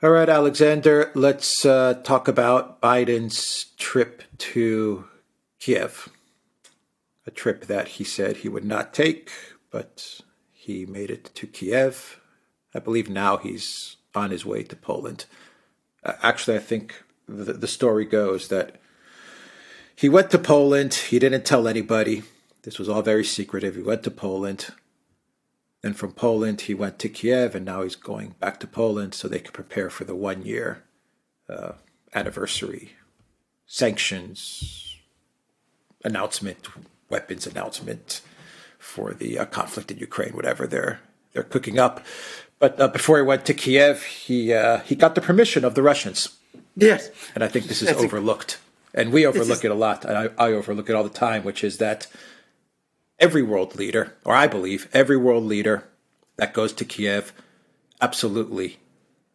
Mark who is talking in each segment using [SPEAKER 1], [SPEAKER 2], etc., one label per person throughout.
[SPEAKER 1] All right, Alexander, let's uh, talk about Biden's trip to Kiev. A trip that he said he would not take, but he made it to Kiev. I believe now he's on his way to Poland. Uh, actually, I think the, the story goes that he went to Poland. He didn't tell anybody. This was all very secretive. He went to Poland. Then from Poland, he went to Kiev, and now he's going back to Poland so they can prepare for the one year uh, anniversary sanctions announcement, weapons announcement for the uh, conflict in Ukraine, whatever they're they're cooking up. But uh, before he went to Kiev, he uh, he got the permission of the Russians.
[SPEAKER 2] Yes,
[SPEAKER 1] and I think this is That's overlooked, and we overlook it a lot. I, I overlook it all the time, which is that every world leader, or I believe every world leader that goes to Kiev absolutely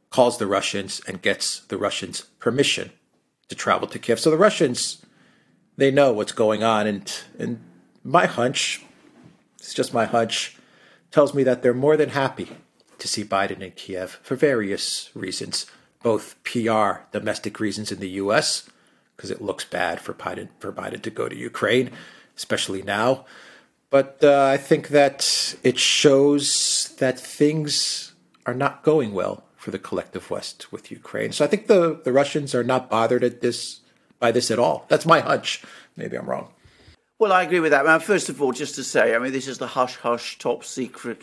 [SPEAKER 1] calls the Russians and gets the Russians permission to travel to Kiev. So the Russians, they know what's going on. And, and my hunch, it's just my hunch, tells me that they're more than happy to see Biden in Kiev for various reasons, both PR, domestic reasons in the U.S., because it looks bad for Biden, for Biden to go to Ukraine, especially now. But uh, I think that it shows that things are not going well for the collective West with Ukraine. So I think the, the Russians are not bothered at this by this at all. That's my hunch. Maybe I'm wrong.
[SPEAKER 2] Well, I agree with that. Now, first of all, just to say, I mean, this is the hush hush top secret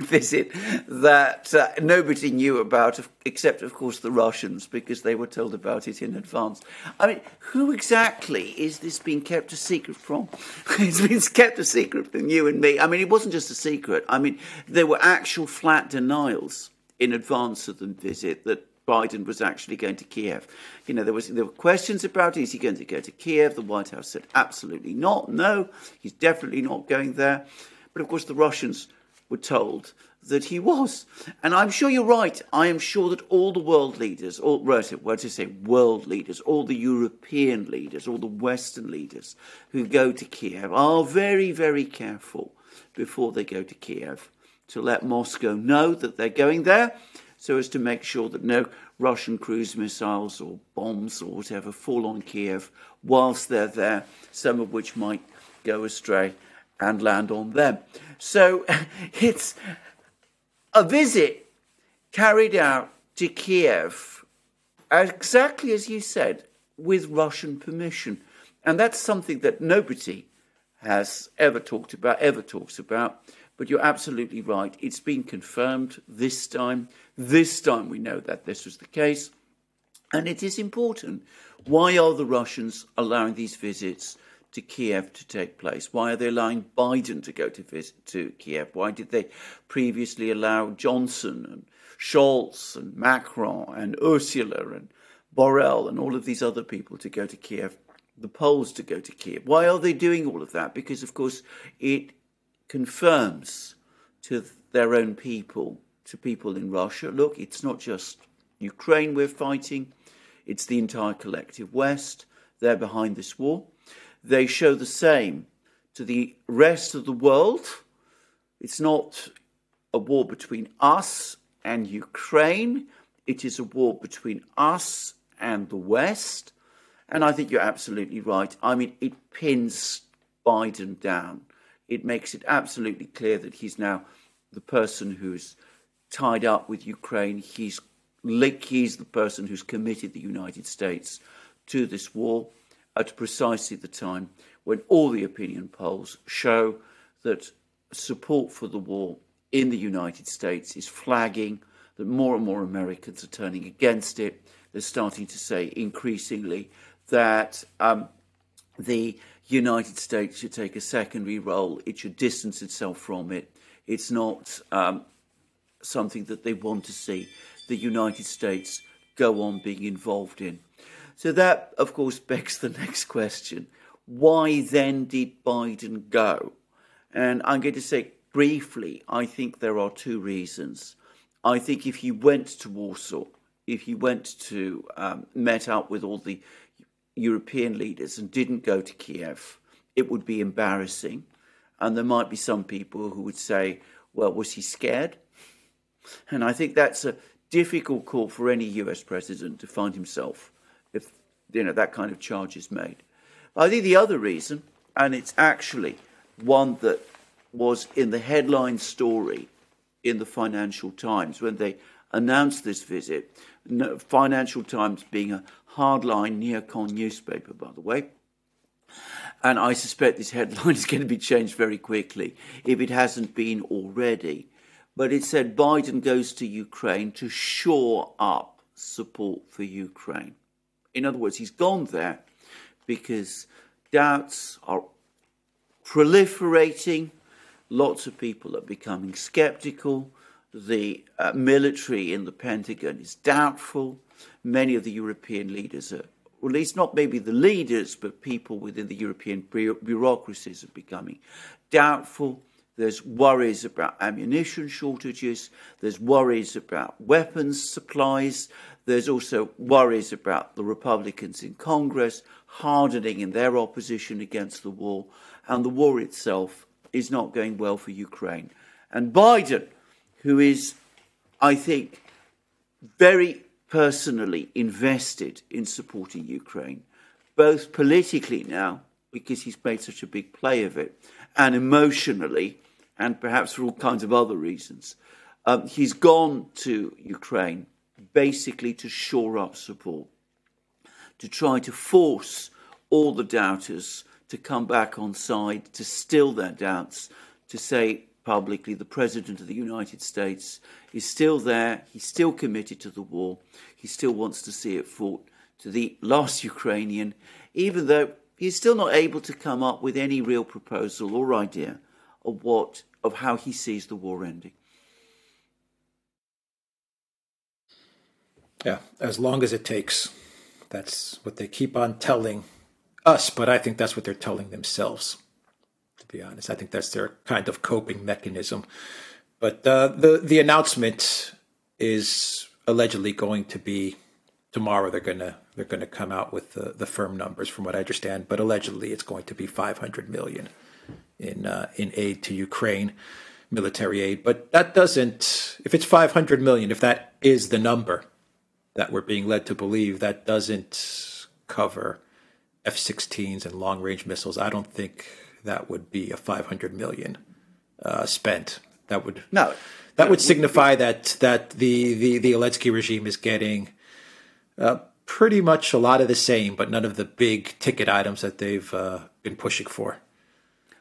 [SPEAKER 2] visit that uh, nobody knew about, except, of course, the Russians, because they were told about it in advance. I mean, who exactly is this being kept a secret from? it's been kept a secret from you and me. I mean, it wasn't just a secret. I mean, there were actual flat denials in advance of the visit that Biden was actually going to Kiev. You know, there was there were questions about is he going to go to Kiev? The White House said absolutely not. No, he's definitely not going there. But of course, the Russians were told that he was. And I'm sure you're right. I am sure that all the world leaders, all what to say, world leaders, all the European leaders, all the Western leaders who go to Kiev are very, very careful before they go to Kiev to let Moscow know that they're going there so as to make sure that no Russian cruise missiles or bombs or whatever fall on Kiev whilst they're there, some of which might go astray and land on them. So it's a visit carried out to Kiev, exactly as you said, with Russian permission. And that's something that nobody has ever talked about, ever talks about. But you're absolutely right. It's been confirmed this time. This time we know that this was the case. And it is important. Why are the Russians allowing these visits to Kiev to take place? Why are they allowing Biden to go to visit to Kiev? Why did they previously allow Johnson and Scholz and Macron and Ursula and Borrell and all of these other people to go to Kiev, the Poles to go to Kiev? Why are they doing all of that? Because, of course, it confirms to their own people, to people in Russia, look, it's not just Ukraine we're fighting, it's the entire collective West. They're behind this war. They show the same to the rest of the world. It's not a war between us and Ukraine, it is a war between us and the West. And I think you're absolutely right. I mean, it pins Biden down it makes it absolutely clear that he's now the person who's tied up with Ukraine. He's he's the person who's committed the United States to this war at precisely the time when all the opinion polls show that support for the war in the United States is flagging, that more and more Americans are turning against it. They're starting to say increasingly that um, the United States should take a secondary role. It should distance itself from it. It's not um, something that they want to see the United States go on being involved in. So that, of course, begs the next question. Why then did Biden go? And I'm going to say briefly, I think there are two reasons. I think if he went to Warsaw, if he went to um, met up with all the European leaders and didn't go to Kiev, it would be embarrassing. And there might be some people who would say, well, was he scared? And I think that's a difficult call for any US president to find himself you know that kind of charge is made. I think the other reason, and it's actually one that was in the headline story in the Financial Times when they announced this visit. Financial Times being a hardline neocon newspaper, by the way. And I suspect this headline is going to be changed very quickly if it hasn't been already. But it said Biden goes to Ukraine to shore up support for Ukraine. In other words, he's gone there because doubts are proliferating. Lots of people are becoming skeptical. The uh, military in the Pentagon is doubtful. Many of the European leaders are, or at least not maybe the leaders, but people within the European bureaucracies are becoming doubtful. There's worries about ammunition shortages. There's worries about weapons supplies. There's also worries about the Republicans in Congress hardening in their opposition against the war. And the war itself is not going well for Ukraine. And Biden, who is, I think, very personally invested in supporting Ukraine, both politically now, because he's made such a big play of it, and emotionally, and perhaps for all kinds of other reasons. Um, he's gone to Ukraine basically to shore up support, to try to force all the doubters to come back on side, to still their doubts, to say publicly the President of the United States is still there, he's still committed to the war, he still wants to see it fought to the last Ukrainian, even though he's still not able to come up with any real proposal or idea of what of how he sees the war ending.
[SPEAKER 1] Yeah, as long as it takes. That's what they keep on telling us, but I think that's what they're telling themselves. To be honest, I think that's their kind of coping mechanism. But uh, the the announcement is allegedly going to be tomorrow. They're gonna they're gonna come out with the, the firm numbers, from what I understand. But allegedly, it's going to be 500 million in uh, in aid to Ukraine, military aid. But that doesn't. If it's 500 million, if that is the number that we're being led to believe, that doesn't cover F-16s and long-range missiles. I don't think that would be a 500 million uh, spent. That would
[SPEAKER 2] no.
[SPEAKER 1] That would signify that that the the the Zelensky regime is getting uh, pretty much a lot of the same, but none of the big ticket items that they've uh, been pushing for.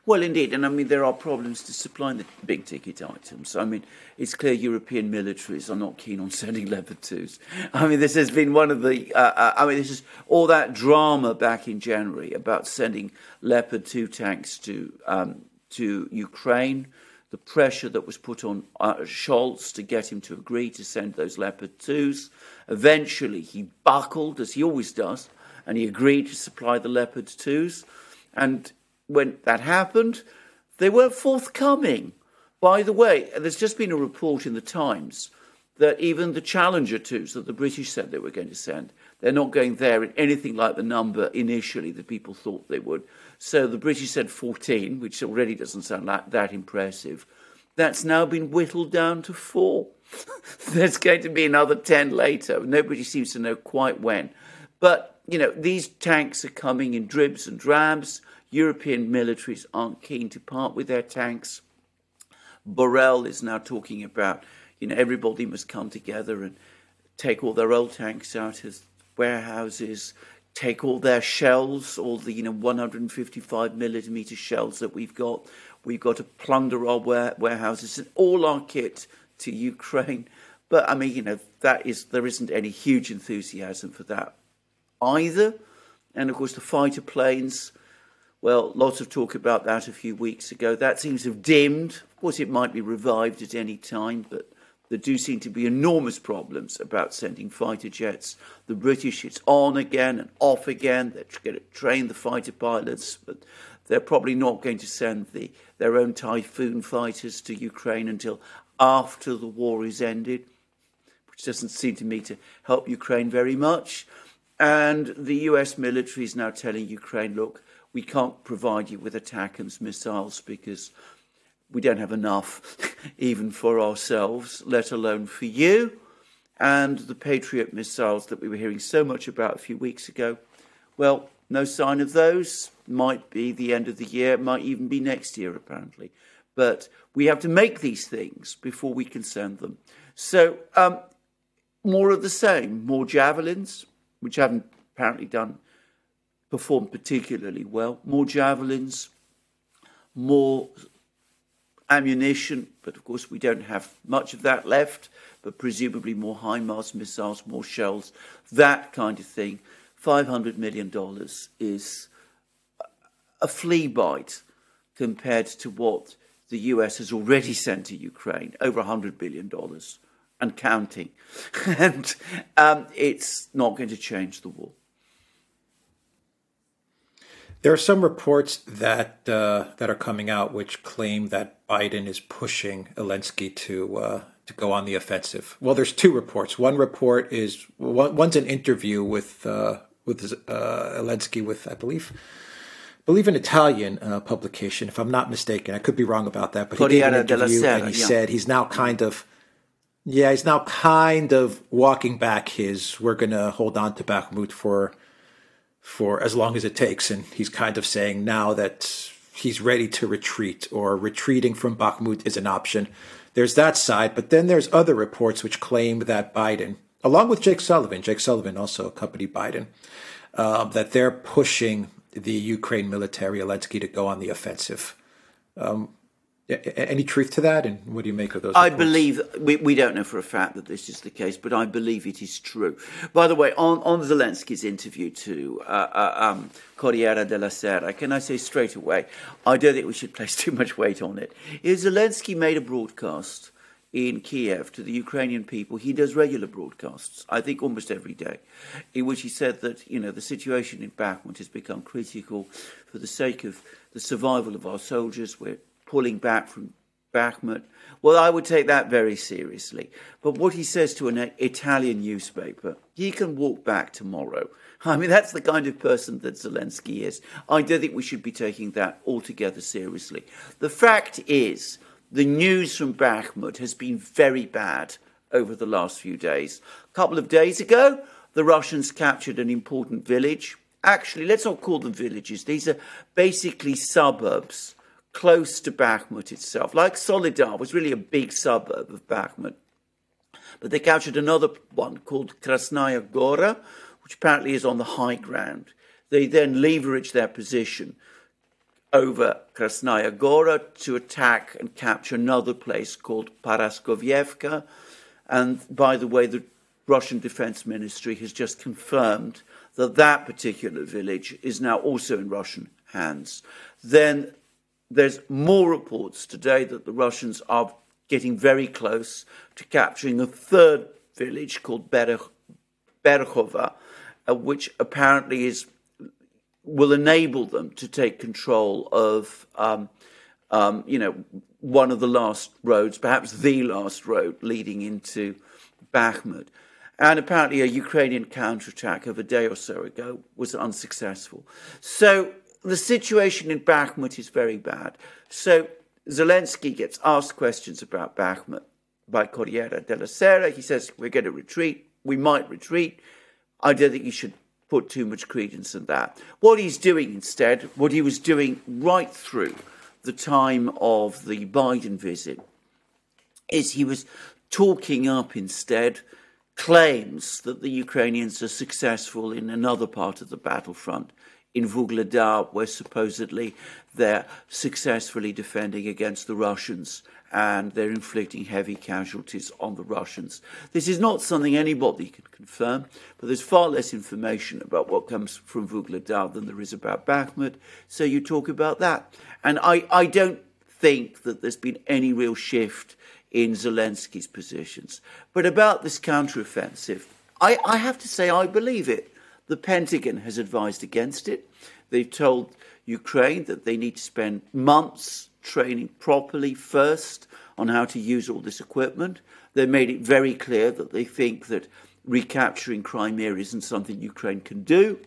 [SPEAKER 2] Well, indeed, and I mean there are problems to supplying the big ticket items. I mean, it's clear European militaries are not keen on sending Leopard twos. I mean, this has been one of the. Uh, uh, I mean, this is all that drama back in January about sending Leopard two tanks to um, to Ukraine. The pressure that was put on uh, Scholz to get him to agree to send those Leopard twos. Eventually, he buckled, as he always does, and he agreed to supply the Leopard twos. And when that happened, they weren't forthcoming. By the way, there's just been a report in the Times that even the Challenger 2s that the British said they were going to send, they're not going there in anything like the number initially that people thought they would. So the British said 14, which already doesn't sound like that impressive. That's now been whittled down to four. There's going to be another 10 later. Nobody seems to know quite when. But, you know, these tanks are coming in dribs and drabs. European militaries aren't keen to part with their tanks. Borrell is now talking about, you know, everybody must come together and take all their old tanks out of warehouses, take all their shells, all the, you know, 155 millimeter shells that we've got. We've got to plunder our warehouses and all our kit to Ukraine. But I mean, you know, that is there isn't any huge enthusiasm for that either. And of course, the fighter planes well, lots of talk about that a few weeks ago. That seems to have dimmed. Of course, it might be revived at any time, but there do seem to be enormous problems about sending fighter jets. The British, it's on again and off again. They're going to train the fighter pilots, but they're probably not going to send the, their own Typhoon fighters to Ukraine until after the war is ended, which doesn't seem to me to help Ukraine very much. And the US military is now telling Ukraine, look, we can't provide you with ATACMS missiles because we don't have enough even for ourselves, let alone for you. and the Patriot missiles that we were hearing so much about a few weeks ago. Well, no sign of those. Might be the end of the year, might even be next year, apparently. But we have to make these things before we can send them. So, um, more of the same, more javelins, which haven't apparently done performed particularly well, more javelins, more ammunition, but of course we don't have much of that left, but presumably more HIMARS missiles, more shells, that kind of thing. $500 million is a flea bite compared to what the US has already sent to Ukraine, over $100 billion and counting. and um, it's not going to change the war.
[SPEAKER 1] There are some reports that uh, that are coming out which claim that Biden is pushing Zelensky to uh, to go on the offensive. Well, there's two reports. One report is one, one's an interview with uh, with uh, Zelensky with I believe believe an Italian uh, publication, if I'm not mistaken. I could be wrong about that, but he gave an interview Sera, and he yeah. said he's now kind of yeah he's now kind of walking back his we're going to hold on to Bakhmut for for as long as it takes, and he's kind of saying now that he's ready to retreat or retreating from Bakhmut is an option. There's that side, but then there's other reports which claim that Biden along with Jake Sullivan. Jake Sullivan also accompanied Biden. Um, that they're pushing the Ukraine military, Zelensky, to go on the offensive. Um, any truth to that, and what do you make of those?
[SPEAKER 2] I believe we, we don't know for a fact that this is the case, but I believe it is true. By the way, on, on Zelensky's interview to uh, uh, um, Corriere della Sera, can I say straight away, I don't think we should place too much weight on it. Is Zelensky made a broadcast in Kiev to the Ukrainian people, he does regular broadcasts, I think almost every day, in which he said that, you know, the situation in Bakhmut has become critical for the sake of the survival of our soldiers. We're pulling back from Bakhmut. Well, I would take that very seriously. But what he says to an Italian newspaper, he can walk back tomorrow. I mean, that's the kind of person that Zelensky is. I don't think we should be taking that altogether seriously. The fact is, the news from Bakhmut has been very bad over the last few days. A couple of days ago, the Russians captured an important village. Actually, let's not call them villages. These are basically suburbs close to Bakhmut itself. Like Soledar was really a big suburb of Bakhmut. But they captured another one called Krasnaya Gora, which apparently is on the high ground. They then leveraged their position over Krasnaya Gora to attack and capture another place called Paraskovievka. And by the way, the Russian Defense Ministry has just confirmed that that particular village is now also in Russian hands. Then there's more reports today that the Russians are getting very close to capturing a third village called Berkhova, uh, which apparently is will enable them to take control of, um, um, you know, one of the last roads, perhaps the last road leading into Bakhmut. And apparently, a Ukrainian counterattack of a day or so ago was unsuccessful. So the situation in Bakhmut is very bad. So Zelensky gets asked questions about Bakhmut by Corriere della Sera. He says, We're going to retreat. We might retreat. I don't think you should put too much credence in that. What he's doing instead, what he was doing right through the time of the Biden visit, is he was talking up instead claims that the Ukrainians are successful in another part of the battlefront, in Vuhledar, where supposedly they're successfully defending against the Russians and they're inflicting heavy casualties on the Russians. This is not something anybody can confirm, but there's far less information about what comes from Vuhledar than there is about Bakhmut, so you talk about that. And I, I don't think that there's been any real shift in Zelensky's positions. But about this counteroffensive, I, I have to say I believe it. The Pentagon has advised against it. They've told Ukraine that they need to spend months training properly first on how to use all this equipment. They made it very clear that they think that recapturing Crimea isn't something Ukraine can do.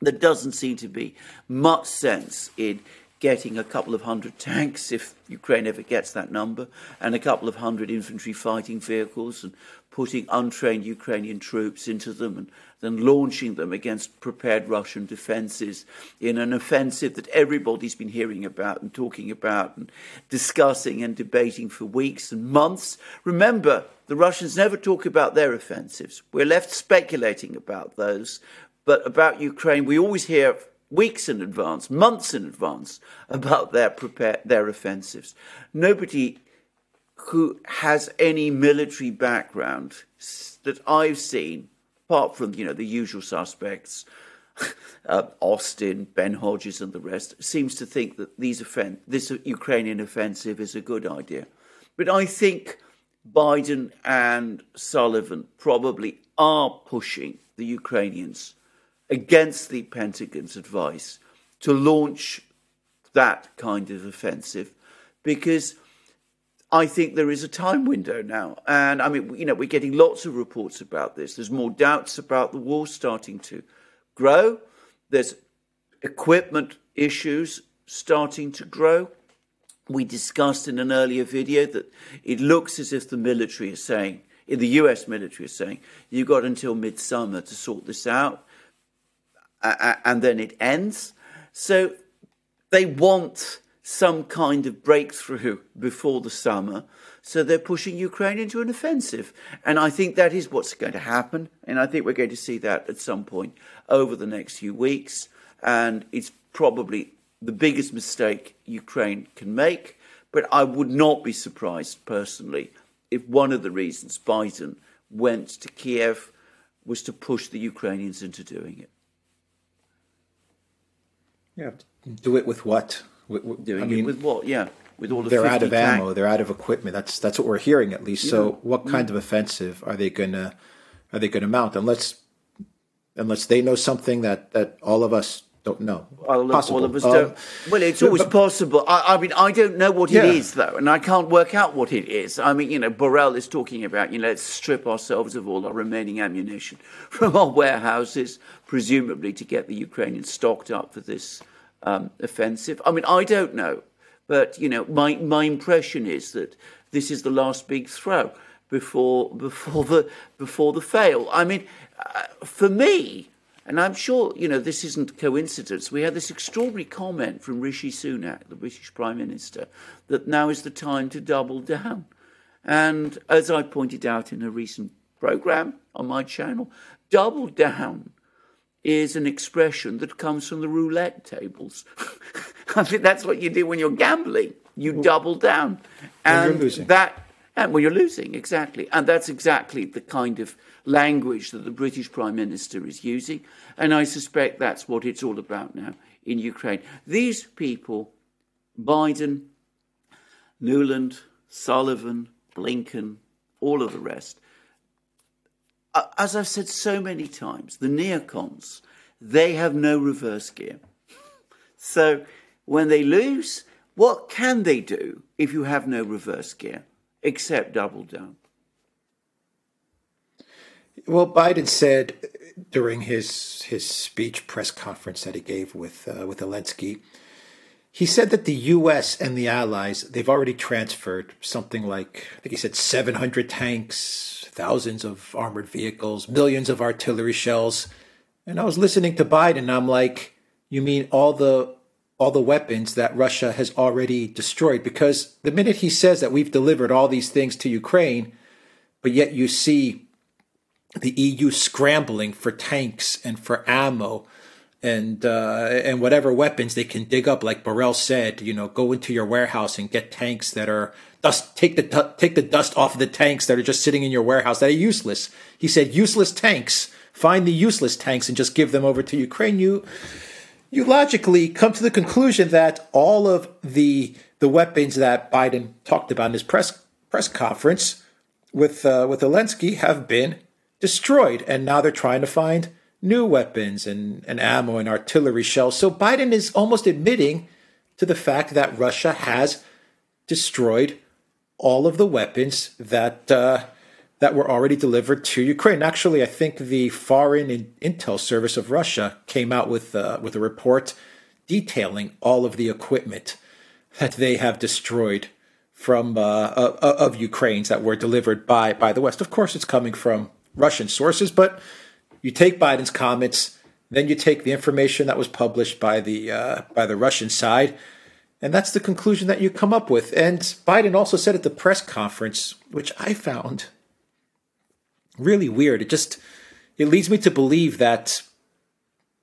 [SPEAKER 2] There doesn't seem to be much sense in getting a couple of hundred tanks if Ukraine ever gets that number, and a couple of hundred infantry fighting vehicles, and putting untrained Ukrainian troops into them and then launching them against prepared Russian defenses in an offensive that everybody's been hearing about and talking about and discussing and debating for weeks and months. Remember, the Russians never talk about their offensives. We're left speculating about those. But about Ukraine, we always hear weeks in advance, months in advance about their prepare, their offensives. Nobody who has any military background that I've seen, apart from you know the usual suspects, uh, Austin, Ben Hodges, and the rest, seems to think that these offen- this Ukrainian offensive is a good idea. But I think Biden and Sullivan probably are pushing the Ukrainians against the Pentagon's advice to launch that kind of offensive because I think there is a time window now. And I mean, you know, we're getting lots of reports about this. There's more doubts about the war starting to grow. There's equipment issues starting to grow. We discussed in an earlier video that it looks as if the military is saying, in the US military is saying, you've got until midsummer to sort this out uh, and then it ends. So they want some kind of breakthrough before the summer. So they're pushing Ukraine into an offensive. And I think that is what's going to happen. And I think we're going to see that at some point over the next few weeks. And it's probably the biggest mistake Ukraine can make. But I would not be surprised personally if one of the reasons Biden went to Kiev was to push the Ukrainians into doing it.
[SPEAKER 1] Yeah, do it with what?
[SPEAKER 2] Doing I mean, it with what? Yeah, with all the
[SPEAKER 1] they're out of tank. ammo, they're out of equipment. That's that's what we're hearing at least. Yeah. So, what kind of offensive are they gonna are they gonna mount? Unless unless they know something that that all of us don't know.
[SPEAKER 2] All, all of us um, don't. Well, it's always but, possible. I, I, mean, I don't know what yeah. it is though, and I can't work out what it is. I mean, you know, Borrell is talking about, you know, let's strip ourselves of all our remaining ammunition from our warehouses, presumably to get the Ukrainians stocked up for this um, offensive. I mean, I don't know, but you know, my my impression is that this is the last big throw before before the before the fail. I mean, uh, for me. And I'm sure, you know, this isn't coincidence. We had this extraordinary comment from Rishi Sunak, the British Prime Minister, that now is the time to double down. And as I pointed out in a recent program on my channel, double down is an expression that comes from the roulette tables. I think that's what you do when you're gambling. You well, double down.
[SPEAKER 1] And
[SPEAKER 2] that and well you're losing, exactly. And that's exactly the kind of language that the British Prime Minister is using. And I suspect that's what it's all about now in Ukraine. These people, Biden, Nuland, Sullivan, Blinken, all of the rest, as I've said so many times, the neocons, they have no reverse gear. so when they lose, what can they do if you have no reverse gear except double down?
[SPEAKER 1] Well, Biden said during his his speech press conference that he gave with uh, with Zelensky, he said that the U.S. and the allies they've already transferred something like I think he said 700 tanks, thousands of armored vehicles, millions of artillery shells. And I was listening to Biden, I'm like, you mean all the all the weapons that Russia has already destroyed? Because the minute he says that we've delivered all these things to Ukraine, but yet you see the EU scrambling for tanks and for ammo and uh, and whatever weapons they can dig up. Like Borrell said, you know, go into your warehouse and get tanks that are dust. Take the take the dust off of the tanks that are just sitting in your warehouse that are useless. He said, useless tanks. Find the useless tanks and just give them over to Ukraine. You you logically come to the conclusion that all of the the weapons that Biden talked about in his press press conference with uh, with Zelensky have been destroyed. And now they're trying to find new weapons and, and ammo and artillery shells. So Biden is almost admitting to the fact that Russia has destroyed all of the weapons that uh, that were already delivered to Ukraine. Actually, I think the Foreign Intel Service of Russia came out with uh, with a report detailing all of the equipment that they have destroyed from uh, of Ukraine's that were delivered by by the West. Of course, it's coming from Russian sources, but you take Biden's comments, then you take the information that was published by the uh, by the Russian side, and that's the conclusion that you come up with. And Biden also said at the press conference, which I found really weird. It just it leads me to believe that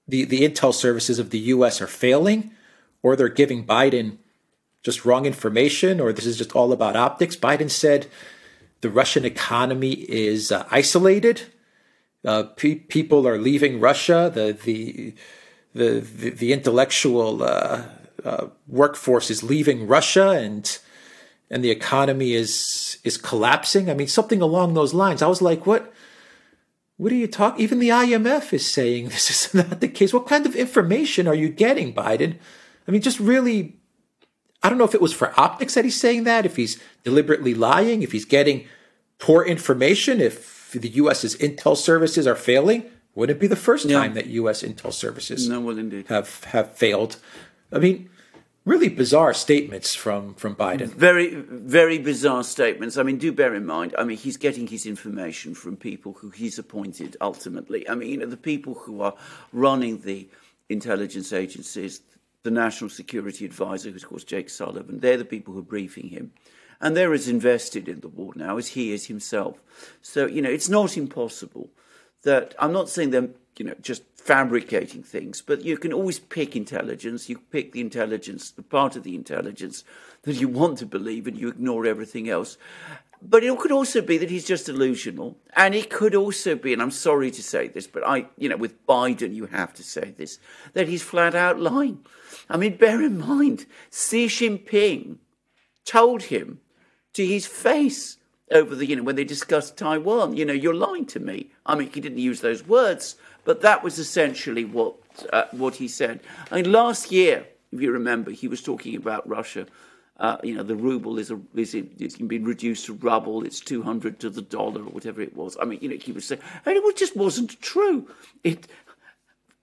[SPEAKER 1] the the intel services of the U.S. are failing, or they're giving Biden just wrong information, or this is just all about optics. Biden said the Russian economy is uh, isolated. Uh, pe- people are leaving Russia. The the the the, the intellectual uh, uh workforce is leaving Russia, and and the economy is is collapsing. I mean, something along those lines. I was like, what? What are you talking? Even the IMF is saying this is not the case. What kind of information are you getting, Biden? I mean, just really, I don't know if it was for optics that he's saying that, if he's deliberately lying, if he's getting poor information, if the U.S.'s intel services are failing. Wouldn't it be the first time that U.S. intel services
[SPEAKER 2] no,
[SPEAKER 1] have have failed? I mean, really bizarre statements from from Biden.
[SPEAKER 2] Very very bizarre statements. I mean, do bear in mind. I mean, he's getting his information from people who he's appointed. Ultimately, I mean, you know, the people who are running the intelligence agencies, the National Security Advisor, who's of course Jake Sullivan. They're the people who are briefing him. And they're as invested in the war now as he is himself. So, you know, it's not impossible that I'm not saying they're, you know, just fabricating things, but you can always pick intelligence. You pick the intelligence, the part of the intelligence that you want to believe, and you ignore everything else. But it could also be that he's just delusional, and it could also be, and I'm sorry to say this, but I, you know, with Biden, you have to say this, that he's flat out lying. I mean, bear in mind, Xi Jinping told him to his face over the, you know, when they discussed Taiwan, you know, you're lying to me. I mean, he didn't use those words, but that was essentially what uh, what he said. I mean, last year, if you remember, he was talking about Russia. Uh, you know, the ruble is a, is it, it's been reduced to rubble. It's two hundred to the dollar or whatever it was. I mean, you know, he was saying, and it just wasn't true. It,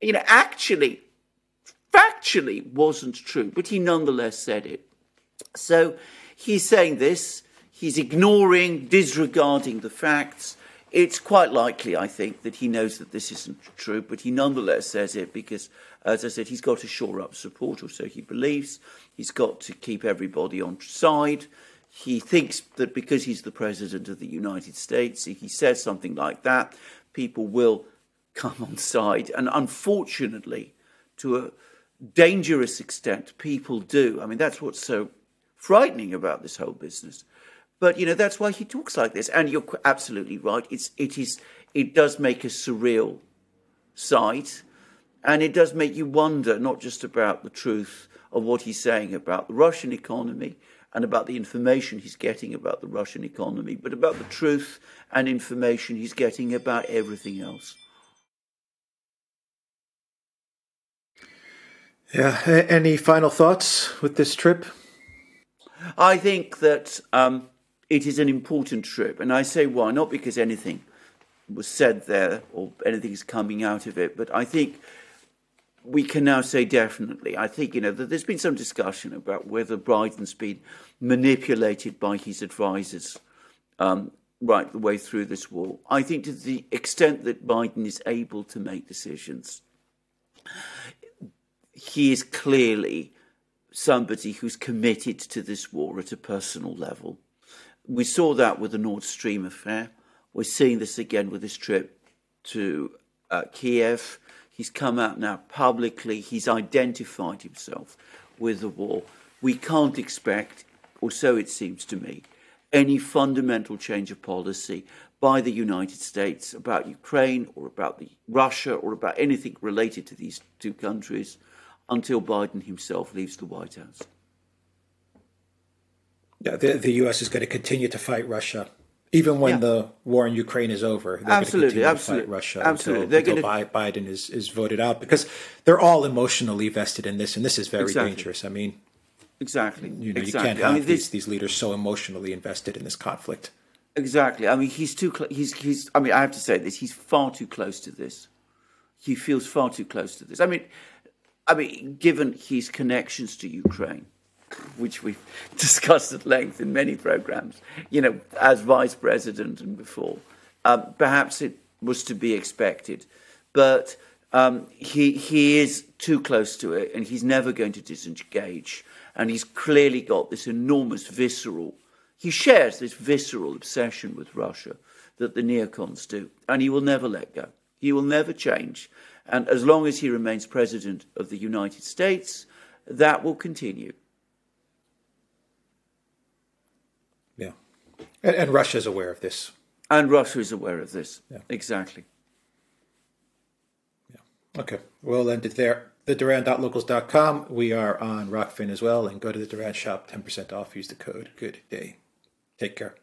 [SPEAKER 2] you know, actually, factually wasn't true, but he nonetheless said it. So he's saying this. He's ignoring, disregarding the facts. It's quite likely, I think, that he knows that this isn't true, but he nonetheless says it because, as I said, he's got to shore up support, or so he believes. He's got to keep everybody on side. He thinks that because he's the president of the United States, if he says something like that, people will come on side. And unfortunately, to a dangerous extent, people do. I mean, that's what's so frightening about this whole business. But you know that's why he talks like this, and you're absolutely right. It's it is it does make a surreal sight, and it does make you wonder not just about the truth of what he's saying about the Russian economy and about the information he's getting about the Russian economy, but about the truth and information he's getting about everything else.
[SPEAKER 1] Yeah. Any final thoughts with this trip?
[SPEAKER 2] I think that um, it is an important trip. And I say why, not because anything was said there or anything's coming out of it, but I think we can now say definitely. I think, you know, that there's been some discussion about whether Biden's been manipulated by his advisors um, right the way through this war. I think to the extent that Biden is able to make decisions, he is clearly somebody who's committed to this war at a personal level. We saw that with the Nord Stream affair. We're seeing this again with his trip to uh, Kiev. He's come out now publicly. He's identified himself with the war. We can't expect, or so it seems to me, any fundamental change of policy by the United States about Ukraine or about the Russia or about anything related to these two countries until Biden himself leaves the White House.
[SPEAKER 1] Yeah, the, the U.S. is going to continue to fight Russia. Even when yeah. the war in Ukraine is over, they're
[SPEAKER 2] absolutely,
[SPEAKER 1] going to
[SPEAKER 2] absolutely.
[SPEAKER 1] to fight Russia
[SPEAKER 2] absolutely.
[SPEAKER 1] until, until gonna... Biden is, is voted out because they're all emotionally vested in this, and this is very exactly. dangerous. I mean,
[SPEAKER 2] exactly.
[SPEAKER 1] You know,
[SPEAKER 2] exactly.
[SPEAKER 1] you can't have I mean, these, these leaders so emotionally invested in this conflict.
[SPEAKER 2] Exactly. I mean, he's too. Cl- he's he's. I mean, I have to say this. He's far too close to this. He feels far too close to this. I mean, I mean, given his connections to Ukraine, which we've discussed at length in many programs, you know, as vice president and before, um, perhaps it was to be expected. But um, he, he is too close to it and he's never going to disengage. And he's clearly got this enormous visceral, he shares this visceral obsession with Russia that the neocons do. And he will never let go. He will never change. And as long as he remains president of the United States, that will continue.
[SPEAKER 1] Yeah. And, and Russia is aware of this.
[SPEAKER 2] And Russia is aware of this. Yeah. Exactly.
[SPEAKER 1] Yeah. Okay. We'll end it there. The Duran.locals.com. We are on Rokfin as well. And go to the Duran shop, 10% off. Use the code. Good day. Take care.